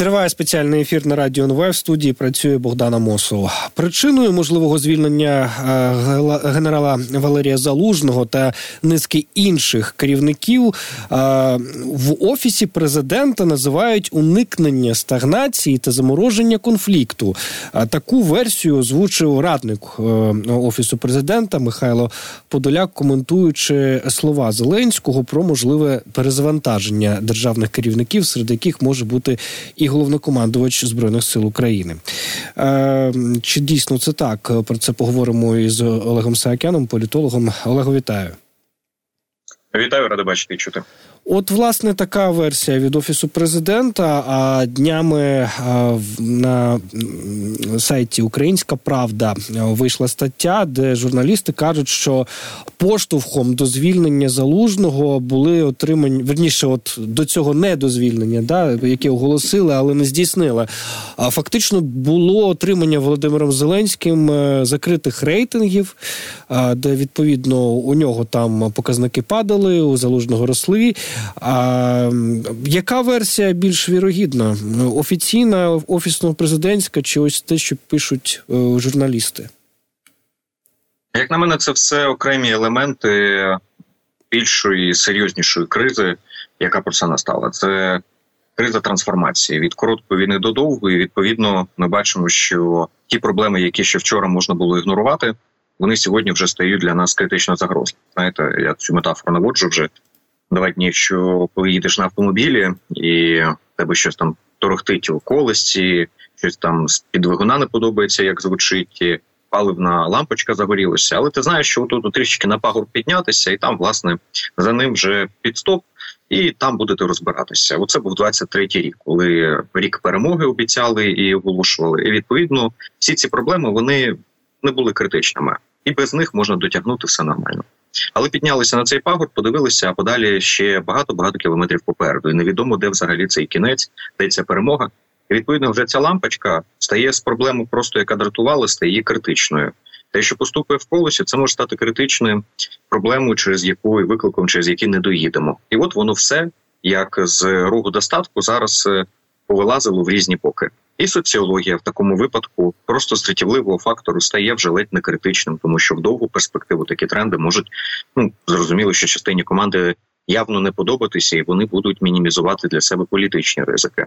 Триває спеціальний ефір на радіо НВ. В студії працює Богдана Мосова. Причиною можливого звільнення е, генерала Валерія Залужного та низки інших керівників е, в офісі президента називають уникнення стагнації та замороження конфлікту. Таку версію озвучив радник е, офісу президента Михайло Подоляк, коментуючи слова Зеленського про можливе перезавантаження державних керівників, серед яких може бути і головнокомандувач збройних сил України. Е, Чи дійсно це так? Про це поговоримо із Олегом Саакяном, політологом. Олего, вітаю. Вітаю, рада бачити і чути. От, власне, така версія від офісу президента. А днями на сайті Українська Правда вийшла стаття, де журналісти кажуть, що поштовхом до звільнення залужного були отримані верніше, от до цього не до звільнення, да яке оголосили, але не здійснили. А фактично було отримання Володимиром Зеленським е, закритих рейтингів, де відповідно у нього там показники падали, у залужного росли. А, Яка версія більш вірогідна? Офіційна, офісно-президентська, чи ось те, що пишуть е, журналісти? Як на мене, це все окремі елементи більшої серйознішої кризи, яка про це настала. Це криза трансформації від короткої війни до довгої. Відповідно, ми бачимо, що ті проблеми, які ще вчора можна було ігнорувати, вони сьогодні вже стають для нас критично загрозливими. Знаєте, я цю метафору наводжу вже два дні, що коли їдеш на автомобілі і тебе щось там торохтить у колесці, щось там з під двигуна не подобається, як звучить. Паливна лампочка загорілася, але ти знаєш, що тут трішки на пагорб піднятися, і там, власне, за ним вже підстоп, і там будете розбиратися. Оце був 23-й рік, коли рік перемоги обіцяли і оголошували. І відповідно всі ці проблеми вони не були критичними, і без них можна дотягнути все нормально. Але піднялися на цей пагорб, подивилися, а подалі ще багато багато кілометрів попереду. І невідомо, де взагалі цей кінець, де ця перемога. І відповідно, вже ця лампочка стає з проблемою, просто яка дратувала, стає критичною. Те, що поступає в колесі, це може стати критичною проблемою, через яку викликом, через які не доїдемо. І от воно все як з рогу достатку зараз е, повилазило в різні боки. І соціологія в такому випадку просто з життєвливого фактору стає вже ледь не критичним, тому що в довгу перспективу такі тренди можуть ну зрозуміло, що частині команди явно не подобатися, і вони будуть мінімізувати для себе політичні ризики.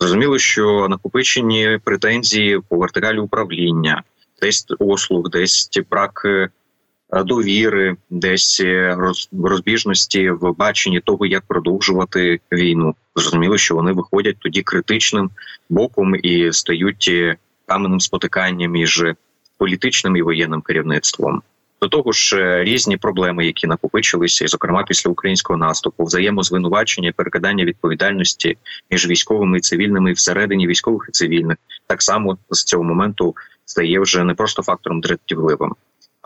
Зрозуміло, що накопичені претензії по вертикалі управління, десь ослуг, десь брак Е, довіри, десь е, розбіжності в баченні того, як продовжувати війну. Зрозуміло, що вони виходять тоді критичним боком і стають е, каменним спотиканням між політичним і воєнним керівництвом. До того ж, різні проблеми, які накопичилися, і зокрема після українського наступу, взаємозвинувачення, перекидання відповідальності між військовими і цивільними всередині військових і цивільних, так само з цього моменту стає вже не просто фактором дратівливим,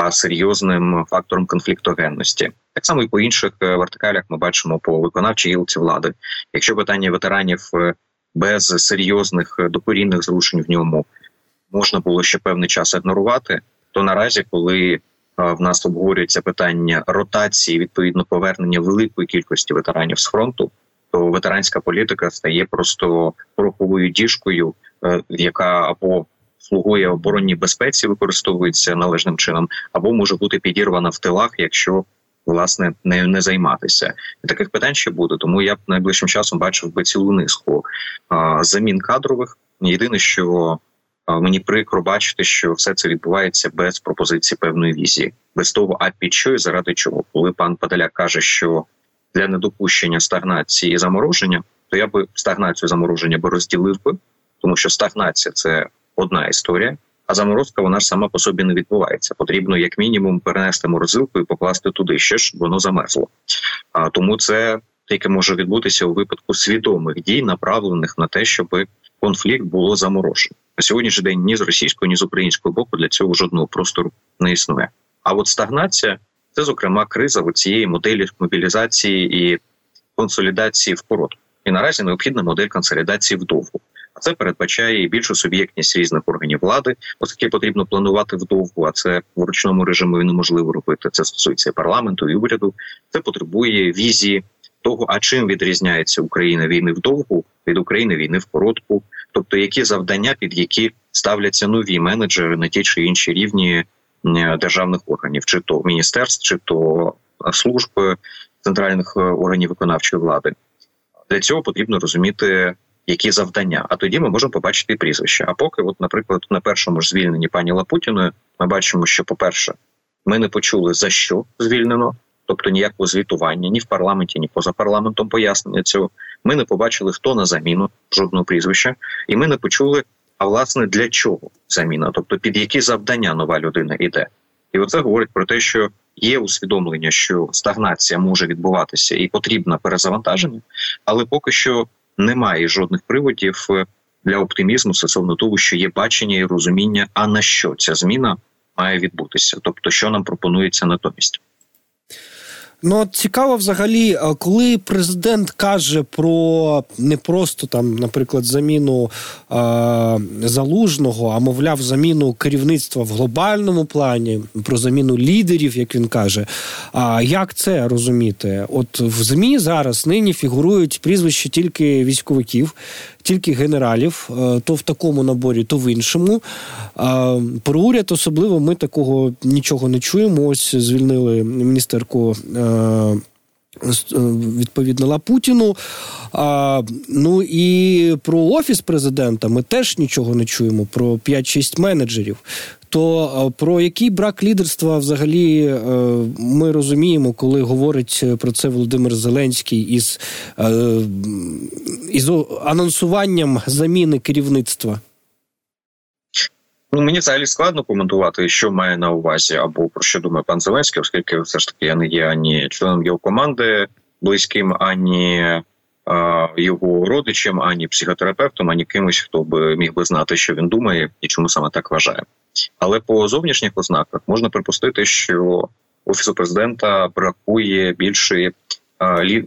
а серйозним фактором конфліктогенності. Так само і по інших е, вертикалях ми бачимо по виконавчій гілці влади. Якщо питання ветеранів е, без серйозних е, докорінних зрушень в ньому можна було ще певний час ігнорувати, то наразі, коли в нас обговорюється питання ротації, відповідно повернення великої кількості ветеранів з фронту, то ветеранська політика стає просто пороховою діжкою, яка або слугує оборонній безпеці, використовується належним чином, або може бути підірвана в тилах, якщо власне не не займатися. І таких питань ще буде. Тому я б найближчим часом бачив би цілу низку замін кадрових. Єдине, що мені прикро бачити, що все це відбувається без пропозиції певної візії, без того, а під що і заради чого, коли пан Падаляк каже, що для недопущення стагнації і замороження, то я би стагнацію замороження би розділив би, тому що стагнація це одна історія. А заморозка вона ж сама по собі не відбувається. Потрібно як мінімум перенести морозилку і покласти туди ще ж воно замерзло. А тому це тільки може відбутися у випадку свідомих дій, направлених на те, щоб конфлікт було заморожено. На сьогоднішній день ні з російського, ні з українського боку для цього жодного простору не існує. А от стагнація це зокрема криза цієї моделі мобілізації і консолідації в коротку. І наразі необхідна модель консолідації вдовгу. Це передбачає більшу суб'єктність різних органів влади, оскільки потрібно планувати вдовгу. А це в ручному режимі неможливо робити. Це стосується парламенту і уряду. Це потребує візії. того, а чим відрізняється Україна війни вдовгу від України війни в коротку, тобто які завдання, під які ставляться нові менеджери на ті чи інші рівні державних органів, чи то міністерств, чи то служб центральних е, органів виконавчої влади. Для цього потрібно розуміти, які завдання. А тоді ми можемо побачити прізвище. А поки, от, наприклад, на першому ж звільненні пані Лапутіної, ми бачимо, що, по-перше, ми не почули за що звільнено, тобто ніякого звітування ні в парламенті, ні поза парламентом пояснення цього. Ми не побачили, хто на заміну жодного прізвища, і ми не почули, а власне для чого заміна, тобто під які завдання нова людина йде. І оце говорить про те, що є усвідомлення, що стагнація може відбуватися і потрібна перезавантаження, але поки що немає жодних приводів е, для оптимізму стосовно того, що є бачення і розуміння, а на що ця зміна має відбутися, тобто що нам пропонується натомість. Ну цікаво, взагалі, коли президент каже про не просто там, наприклад, заміну е, залужного, а мовляв, заміну керівництва в глобальному плані, про заміну лідерів, як він каже. А як це розуміти? От в змі зараз нині фігурують прізвища тільки військовиків, тільки генералів, е, то в такому наборі, то в іншому. Про уряд особливо ми такого нічого не чуємо. Ось звільнили міністерку. Е, відповідно Лапутіну. А, Ну і про офіс президента ми теж нічого не чуємо. Про 5-6 менеджерів то е, про який брак лідерства взагалі е, ми розуміємо, коли говорить про це Володимир Зеленський із, із анонсуванням заміни керівництва? Ну, мені взагалі складно коментувати, що має на увазі, або про що думає пан Зеленський, оскільки все ж таки я не є ані членом його команди близьким, ані його родичем, ані психотерапевтом, ані кимось, хто би міг би знати, що він думає і чому саме так вважає. Але по зовнішніх ознаках можна припустити, що офісу президента бракує більшої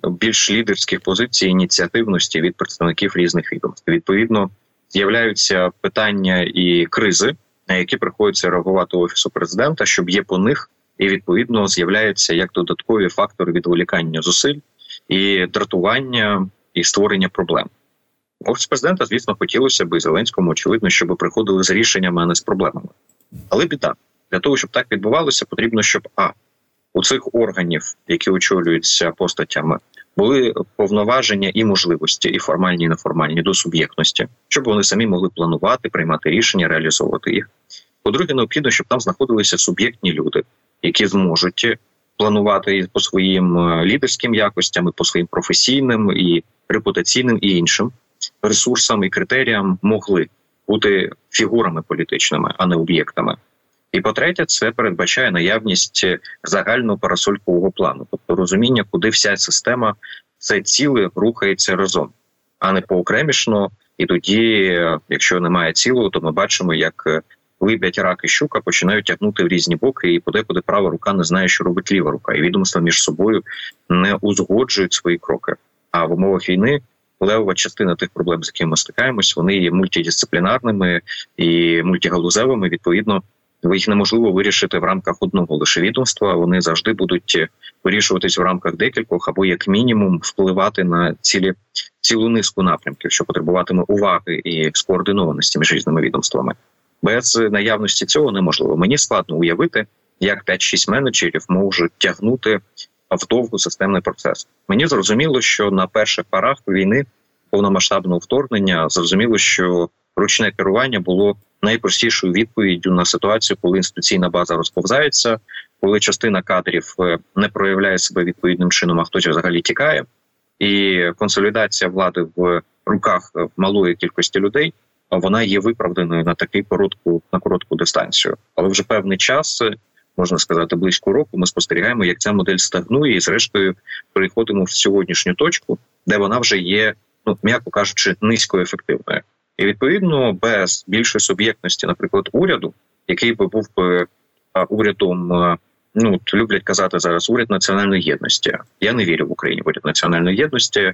більш лідерських позицій ініціативності від представників різних відомств. Відповідно, з'являються питання і кризи, на які приходиться реагувати офісу президента, щоб є по них, і відповідно з'являються як додаткові фактори відволікання зусиль і дратування і створення проблем. Офіс президента, звісно, хотілося б Зеленському, очевидно, щоб приходили з рішеннями, а не з проблемами. Але біда для того, щоб так відбувалося, потрібно, щоб а у цих органів, які очолюються постатями, були повноваження і можливості, і формальні, і неформальні до суб'єктності, щоб вони самі могли планувати, приймати рішення, реалізовувати їх. По-друге, необхідно, щоб там знаходилися суб'єктні люди, які зможуть планувати по своїм е, лідерським якостям, і по своїм професійним і репутаційним і іншим ресурсам і критеріям могли бути фігурами політичними, а не об'єктами. І по-третє, це передбачає наявність загального парасолькового плану, тобто розуміння, куди вся система це ціле рухається разом, а не поокремішно. І тоді, якщо немає цілого, то ми бачимо, як либять рак і щука починають тягнути в різні боки, і подекуди права рука не знає, що робить ліва рука, і відомства між собою не узгоджують свої кроки. А в умовах війни левова частина тих проблем, з якими ми стикаємось, вони є мультидисциплінарними і мультигалузевими. Відповідно, їх неможливо вирішити в рамках одного лише відомства. Вони завжди будуть вирішуватись в рамках декількох або як мінімум впливати на цілі цілу низку напрямків, що потребуватиме уваги і скоординованості між різними відомствами. Без наявності цього неможливо. Мені складно уявити, як 5-6 менеджерів можуть тягнути в довгу системний процес. Мені зрозуміло, що на перших парах війни повномасштабного вторгнення зрозуміло, що ручне керування було найпростішою відповіддю на ситуацію, коли інституційна база розповзається, коли частина кадрів е, не проявляє себе відповідним чином, а хтось взагалі тікає, і консолідація влади в руках е, малої кількості людей. Вона є виправданою на таку коротку на коротку дистанцію, але вже певний час можна сказати, близько року, ми спостерігаємо, як ця модель стагнує, і зрештою переходимо в сьогоднішню точку, де вона вже є, ну м'яко кажучи, низько ефективною. І відповідно без більшої суб'єктності, наприклад, уряду, який би був би урядом. Ну люблять казати зараз уряд національної єдності. Я не вірю в Україні в уряд національної єдності.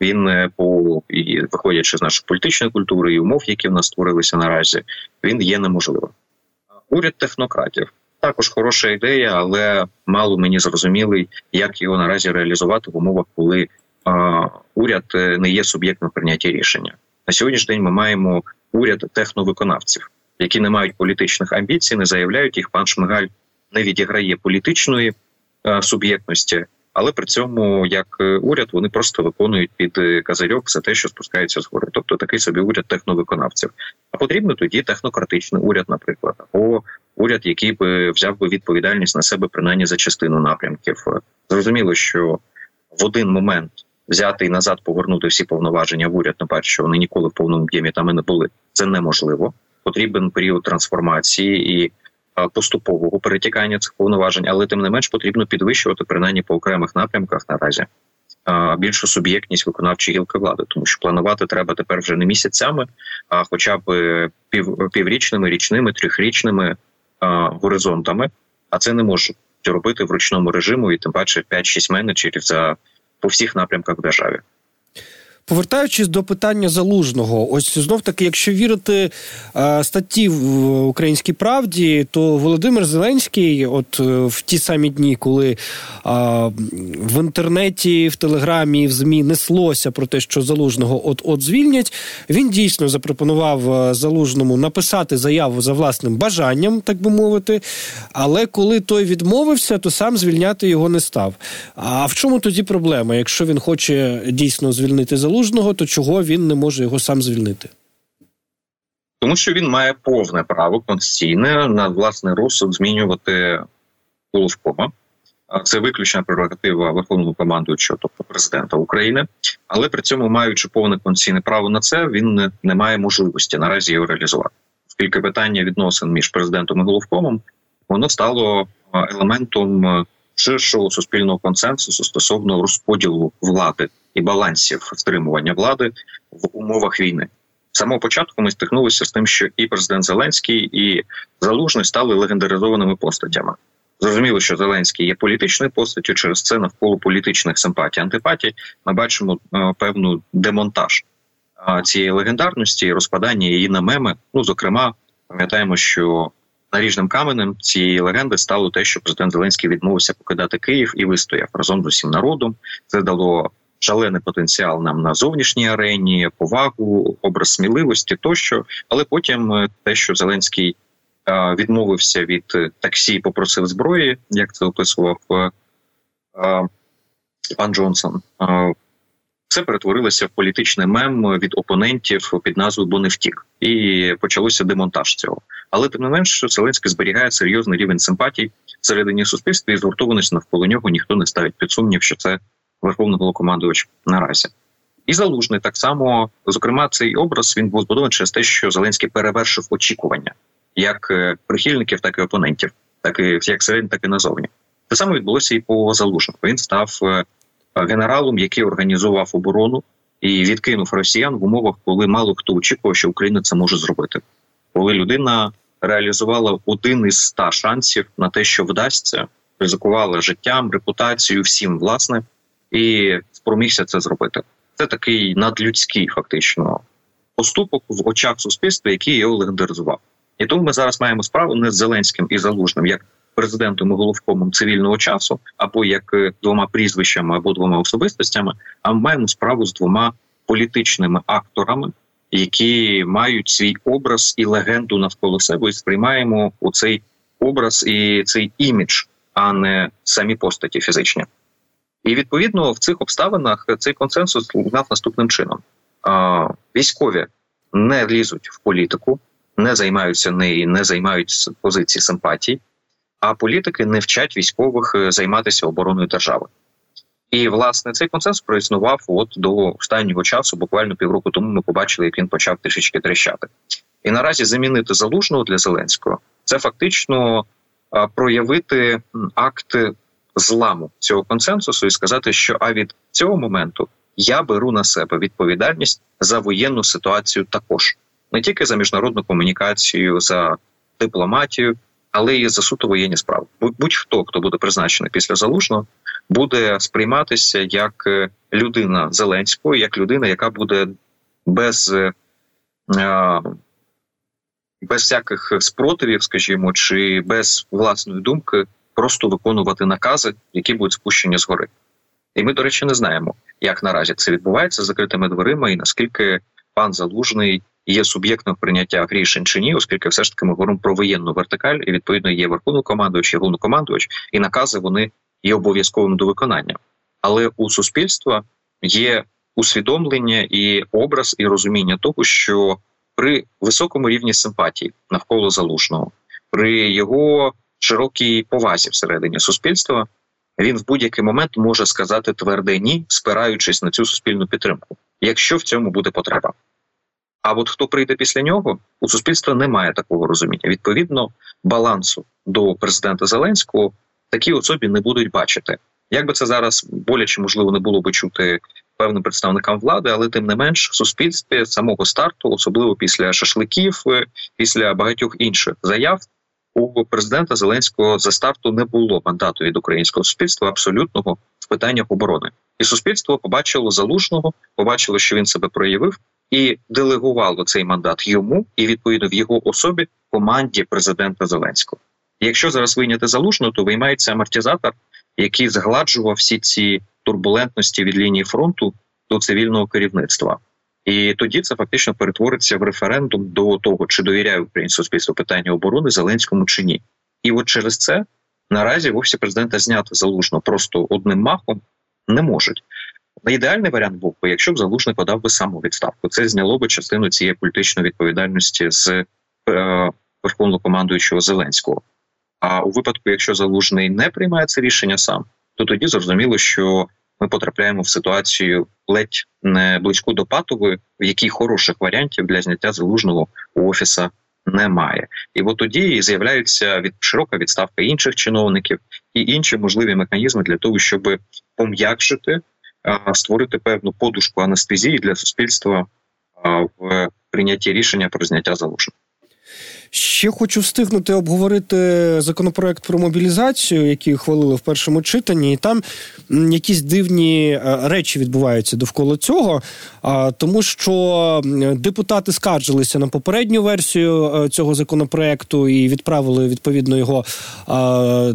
Він по і виходячи з нашої політичної культури і умов, які в нас створилися наразі, він є неможливим уряд технократів, також хороша ідея, але мало мені зрозумілий, як його наразі реалізувати в умовах, коли а, уряд е, не є суб'єктом прийняття рішення. На сьогоднішній день ми маємо уряд техновиконавців, які не мають політичних амбіцій, не заявляють їх. Пан Шмигаль не відіграє політичної а, суб'єктності але при цьому як е, уряд вони просто виконують під е, казарьок все те, що спускається згори. Тобто такий собі уряд техновиконавців. А потрібно тоді технократичний уряд, наприклад, або уряд, який би взяв би відповідальність на себе принаймні за частину напрямків. Зрозуміло, що в один момент взяти і назад повернути всі повноваження в уряд, на перше, що вони ніколи в повному об'ємі там і не були. Це неможливо. Потрібен період трансформації і поступового перетікання цих повноважень, але тим не менш потрібно підвищувати принаймні по окремих напрямках наразі більшу суб'єктність виконавчої гілки влади, тому що планувати треба тепер вже не місяцями, а хоча б е, пів піврічними, річними, трьохрічними горизонтами. А це не можуть робити в ручному режиму, і тим паче 5-6 менеджерів за по всіх напрямках в державі. Повертаючись до питання залужного, ось знов таки, якщо вірити е, статті в Українській правді, то Володимир Зеленський, от е, в ті самі дні, коли е, в інтернеті, в телеграмі, в змі неслося про те, що залужного от от звільнять, він дійсно запропонував залужному написати заяву за власним бажанням, так би мовити. Але коли той відмовився, то сам звільняти його не став. А в чому тоді проблема? Якщо він хоче дійсно звільнити залужного, залужного, то чого він не може його сам звільнити? Тому що він має повне право конституційне на власний розсуд змінювати головкома. Це виключна прерогатива верховного командуючого, тобто президента України, але при цьому, маючи повне конституційне право на це, він не, не має можливості наразі його реалізувати. Оскільки питання відносин між президентом і головкомом воно стало елементом ширшого суспільного консенсусу стосовно розподілу влади і балансів стримування влади в умовах війни. З самого початку ми стикнулися з тим, що і президент Зеленський, і Залужний стали легендаризованими постатями. Зрозуміло, що Зеленський є політичною постаттю. Через це навколо політичних симпатій антипатій ми бачимо е, певну демонтаж е, цієї легендарності, розпадання її на меми. Ну зокрема, пам'ятаємо, що наріжним каменем цієї легенди стало те, що президент Зеленський відмовився покидати Київ і вистояв разом з усім народом. Це дало шалений потенціал нам на зовнішній арені, повагу, образ сміливості тощо. Але потім е, те, що Зеленський е, відмовився від таксі, і попросив зброї, як це описував е, пан Джонсон. Це перетворилося в політичний мем від опонентів під назвою «Бо не втік», і почалося демонтаж цього. Але тим не менш, Зеленський зберігає серйозний рівень симпатій всередині суспільства і згуртованість навколо нього ніхто не ставить під сумнів, що це верховний головнокомандувач наразі. І залужний так само, зокрема, цей образ він був збудований через те, що Зеленський перевершив очікування як е, прихильників, так і опонентів, так і як середньо, так і назовні. Те саме відбулося і по залужному. Він став е, генералом, який організував оборону і відкинув росіян в умовах, коли мало хто очікував, що Україна це може зробити, коли людина реалізувала один із ста шансів на те, що вдасться, ризикувала життям, репутацією, всім власне і спромігся це зробити. Це такий надлюдський фактично поступок в очах суспільства, який його легендаризував. І тому ми зараз маємо справу не з Зеленським і Залужним, як президентом і головкомом цивільного часу, або як е, двома прізвищами або двома особистостями. А ми маємо справу з двома політичними акторами, які мають свій образ і легенду навколо себе, і сприймаємо у цей образ і цей імідж, а не самі постаті фізичні. І відповідно в цих обставинах цей консенсус лунав наступним чином: військові не лізуть в політику, не займаються неї, не займають позиції симпатій, а політики не вчать військових е, займатися обороною держави. І власне цей консенсус проіснував от до останнього часу, буквально півроку тому ми побачили, як він почав трішечки трещати. І наразі замінити залужного для Зеленського це фактично проявити акт зламу цього консенсусу і сказати, що а від цього моменту я беру на себе відповідальність за воєнну ситуацію, також не тільки за міжнародну комунікацію, за дипломатію, але і за суто воєнні справи. Будь-хто, хто буде призначений після залужного, буде сприйматися як е, людина Зеленського, як людина, яка буде без е, без всяких спротивів, скажімо, чи без власної думки просто виконувати накази, які будуть спущені згори. І ми, до речі, не знаємо, як наразі це відбувається з закритими дверима, і наскільки пан Залужний є суб'єктом прийняття рішень чи ні, оскільки все ж таки ми говоримо про воєнну вертикаль, і відповідно є верховнокомандуючий, і головнокомандувач, і накази вони є обов'язковим до виконання. Але у суспільства є усвідомлення і образ, і розуміння того, що при високому рівні симпатії навколо залужного, при його широкій повазі всередині суспільства, він в будь-який момент може сказати тверде ні, спираючись на цю суспільну підтримку, якщо в цьому буде потреба. А от хто прийде після нього, у суспільства немає такого розуміння. Відповідно, балансу до президента Зеленського такі особі не будуть бачити. Як би це зараз боляче можливо не було би чути певним представникам влади, але тим не менш в суспільстві самого старту, особливо після шашликів, е, після багатьох інших заяв, у президента Зеленського за старту не було мандату від українського суспільства абсолютного в питаннях оборони, і суспільство побачило залужного, побачило, що він себе проявив, і делегувало цей мандат йому, і відповідно в його особі команді президента Зеленського. Якщо зараз вийняти залужного, то виймається амортизатор, який згладжував всі ці турбулентності від лінії фронту до цивільного керівництва. І тоді це фактично перетвориться в референдум до того, чи довіряє українське суспільство питання оборони Зеленському чи ні. І от через це наразі в офісі президента зняти залужно просто одним махом не можуть. Ідеальний варіант був би, якщо б залужний подав би саму відставку. Це зняло би частину цієї політичної відповідальності з е, верховнокомандуючого Зеленського. А у випадку, якщо залужний не приймає це рішення сам, то тоді зрозуміло, що ми потрапляємо в ситуацію ледь не близьку до патової, в якій хороших варіантів для зняття залужного офіса немає. І от тоді з'являється від широка відставка інших чиновників і інші можливі механізми для того, щоб пом'якшити, створити певну подушку анестезії для суспільства в прийнятті рішення про зняття залужного. Ще хочу встигнути обговорити законопроект про мобілізацію, який ухвалили в першому читанні, і там якісь дивні е, речі відбуваються довкола цього, тому що депутати скаржилися на попередню версію е, цього законопроекту і відправили відповідно його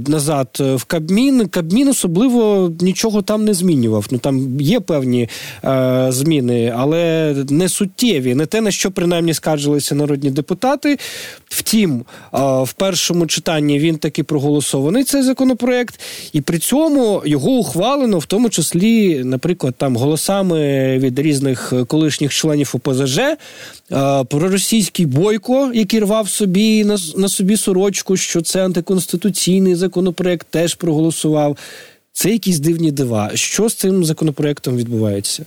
назад в Кабмін. Кабмін особливо нічого там не змінював. Ну там є певні е, зміни, але не суттєві, не те на що принаймні скаржилися народні депутати. Втім, в першому читанні він таки проголосований цей законопроект, і при цьому його ухвалено, в тому числі, наприклад, там голосами від різних колишніх членів ОПЗЖ. Проросійський бойко, який рвав собі на, на собі сорочку, що це антиконституційний законопроект, теж проголосував. Це якісь дивні дива. Що з цим законопроектом відбувається?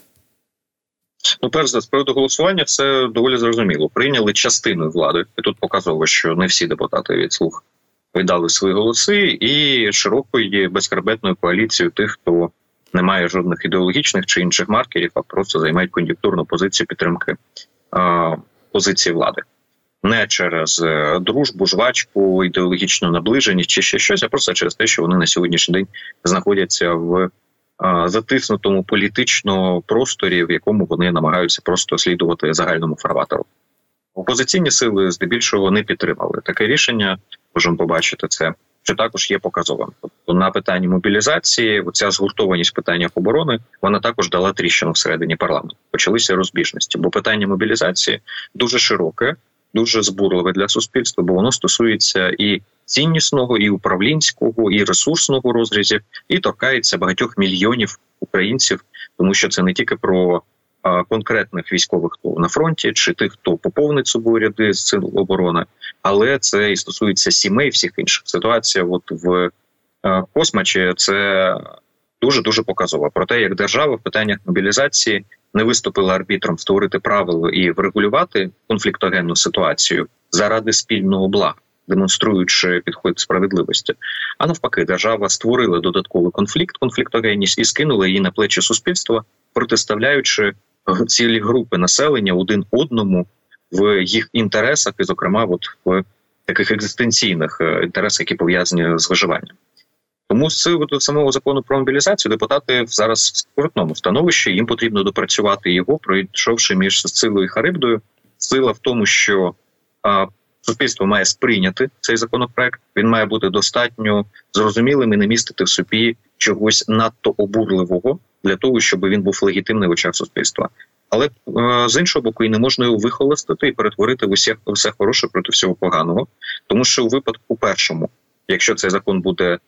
Ну, перш за з приводу голосування, це доволі зрозуміло. Прийняли частину влади, і тут показово, що не всі депутати від слух віддали свої голоси, і широкої безкарбетної коаліції тих, хто не має жодних ідеологічних чи інших маркерів, а просто займають кон'юнктурну позицію підтримки а, позиції влади. Не через е, дружбу, жвачку, ідеологічну наближеність чи ще щось, а просто через те, що вони на сьогоднішній день знаходяться в затиснутому політичному просторі, в якому вони намагаються просто слідувати загальному фарватеру. Опозиційні сили здебільшого не підтримали таке рішення. Можемо побачити це, що також є показовим. Тобто на питанні мобілізації, оця згуртованість в питаннях оборони, вона також дала тріщину всередині парламенту. Почалися розбіжності, бо питання мобілізації дуже широке, дуже збурливе для суспільства, бо воно стосується і ціннісного, і управлінського, і ресурсного розрізів, і торкається багатьох мільйонів українців, тому що це не тільки про конкретних військових хто на фронті, чи тих, хто поповнить собою ряди з сил оборони, але це і стосується сімей всіх інших. Ситуація, от в космачі, це дуже дуже показова про те, як держава в питаннях мобілізації не виступила арбітром створити правила і врегулювати конфліктогенну ситуацію заради спільного блага демонструючи підход справедливості. А навпаки, держава створила додатковий конфлікт, конфліктогенність і скинула її на плечі суспільства, протиставляючи цілі групи населення один одному в їх інтересах, і, зокрема, от в таких екзистенційних е, інтересах, які пов'язані з виживанням. Тому з цього самого закону про мобілізацію депутати зараз в скрутному становищі їм потрібно допрацювати його, пройшовши між силою і харибдою. Сила в тому, що суспільство має сприйняти цей законопроект. Він має бути достатньо зрозумілим і не містити в собі чогось надто обурливого для того, щоб він був легітимний в очах суспільства. Але е, з іншого боку, і не можна його вихолостити і перетворити в усе, все хороше проти всього поганого, тому що у випадку першому, якщо цей закон буде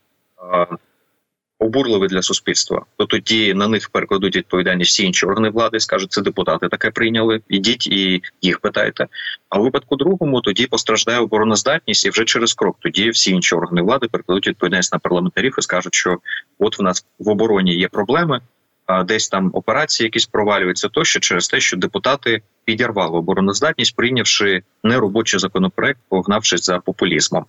обурливий для суспільства, то тоді на них перекладуть відповідальність всі інші органи влади, скажуть, це депутати таке прийняли. Ідіть і їх питайте. А у випадку другому тоді постраждає обороноздатність, і вже через крок тоді всі інші органи влади перекладуть відповідальність на парламентарів і скажуть, що от в нас в обороні є проблеми. А десь там операції якісь провалюються тощо через те, що депутати підірвали обороноздатність, прийнявши неробочий законопроект, погнавшись за популізмом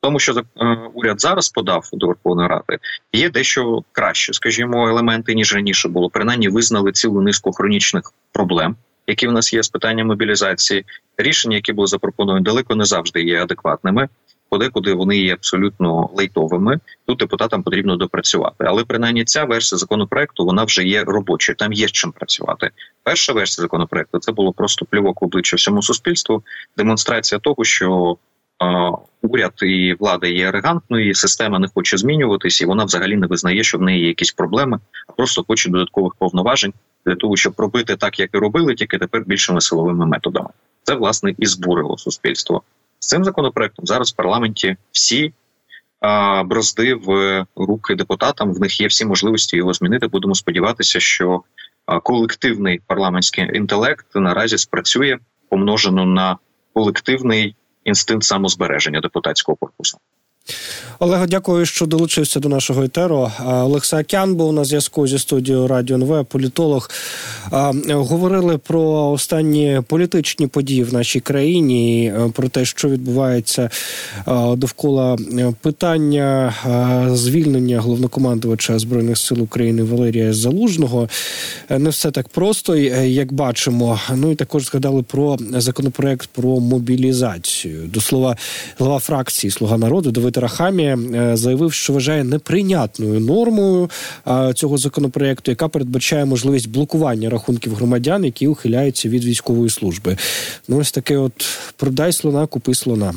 тому, що е, уряд зараз подав до Верховної Ради, є дещо краще, скажімо, елементи ніж раніше було. Принаймні визнали цілу низку хронічних проблем, які в нас є з питанням мобілізації. Рішення, які були запропоновані, далеко не завжди є адекватними. Подекуди вони є абсолютно лейтовими. Тут депутатам потрібно допрацювати. Але принаймні ця версія законопроекту вона вже є робочою. Там є з чим працювати. Перша версія законопроекту це було просто плювок в обличчя всьому суспільству, демонстрація того, що уряд і влада є арогантною, і система не хоче змінюватись, і вона взагалі не визнає, що в неї є якісь проблеми, а просто хоче додаткових повноважень для того, щоб робити так, як і робили, тільки тепер більшими силовими методами. Це власне і збурило суспільство з цим законопроектом. Зараз в парламенті всі а, бразди в руки депутатам. В них є всі можливості його змінити. Будемо сподіватися, що колективний парламентський інтелект наразі спрацює помножено на колективний інстинкт самозбереження депутатського корпусу. Олега, дякую, що долучився до нашого етеру. Олег Саакян був на зв'язку зі студією Радіо НВ, політолог. Говорили про останні політичні події в нашій країні, е, про те, що відбувається довкола е, питання звільнення головнокомандувача збройних сил України Валерія Залужного. Е, не все так просто, як бачимо. Ну і також згадали про законопроект про мобілізацію. До слова, глава фракції Слуга народу Давид Рахамі Хамі заявив, що вважає неприйнятною нормою е, цього законопроекту, яка передбачає можливість блокування рахунків громадян, які ухиляються від військової служби. Ну ось таке, от продай слона, купи слона.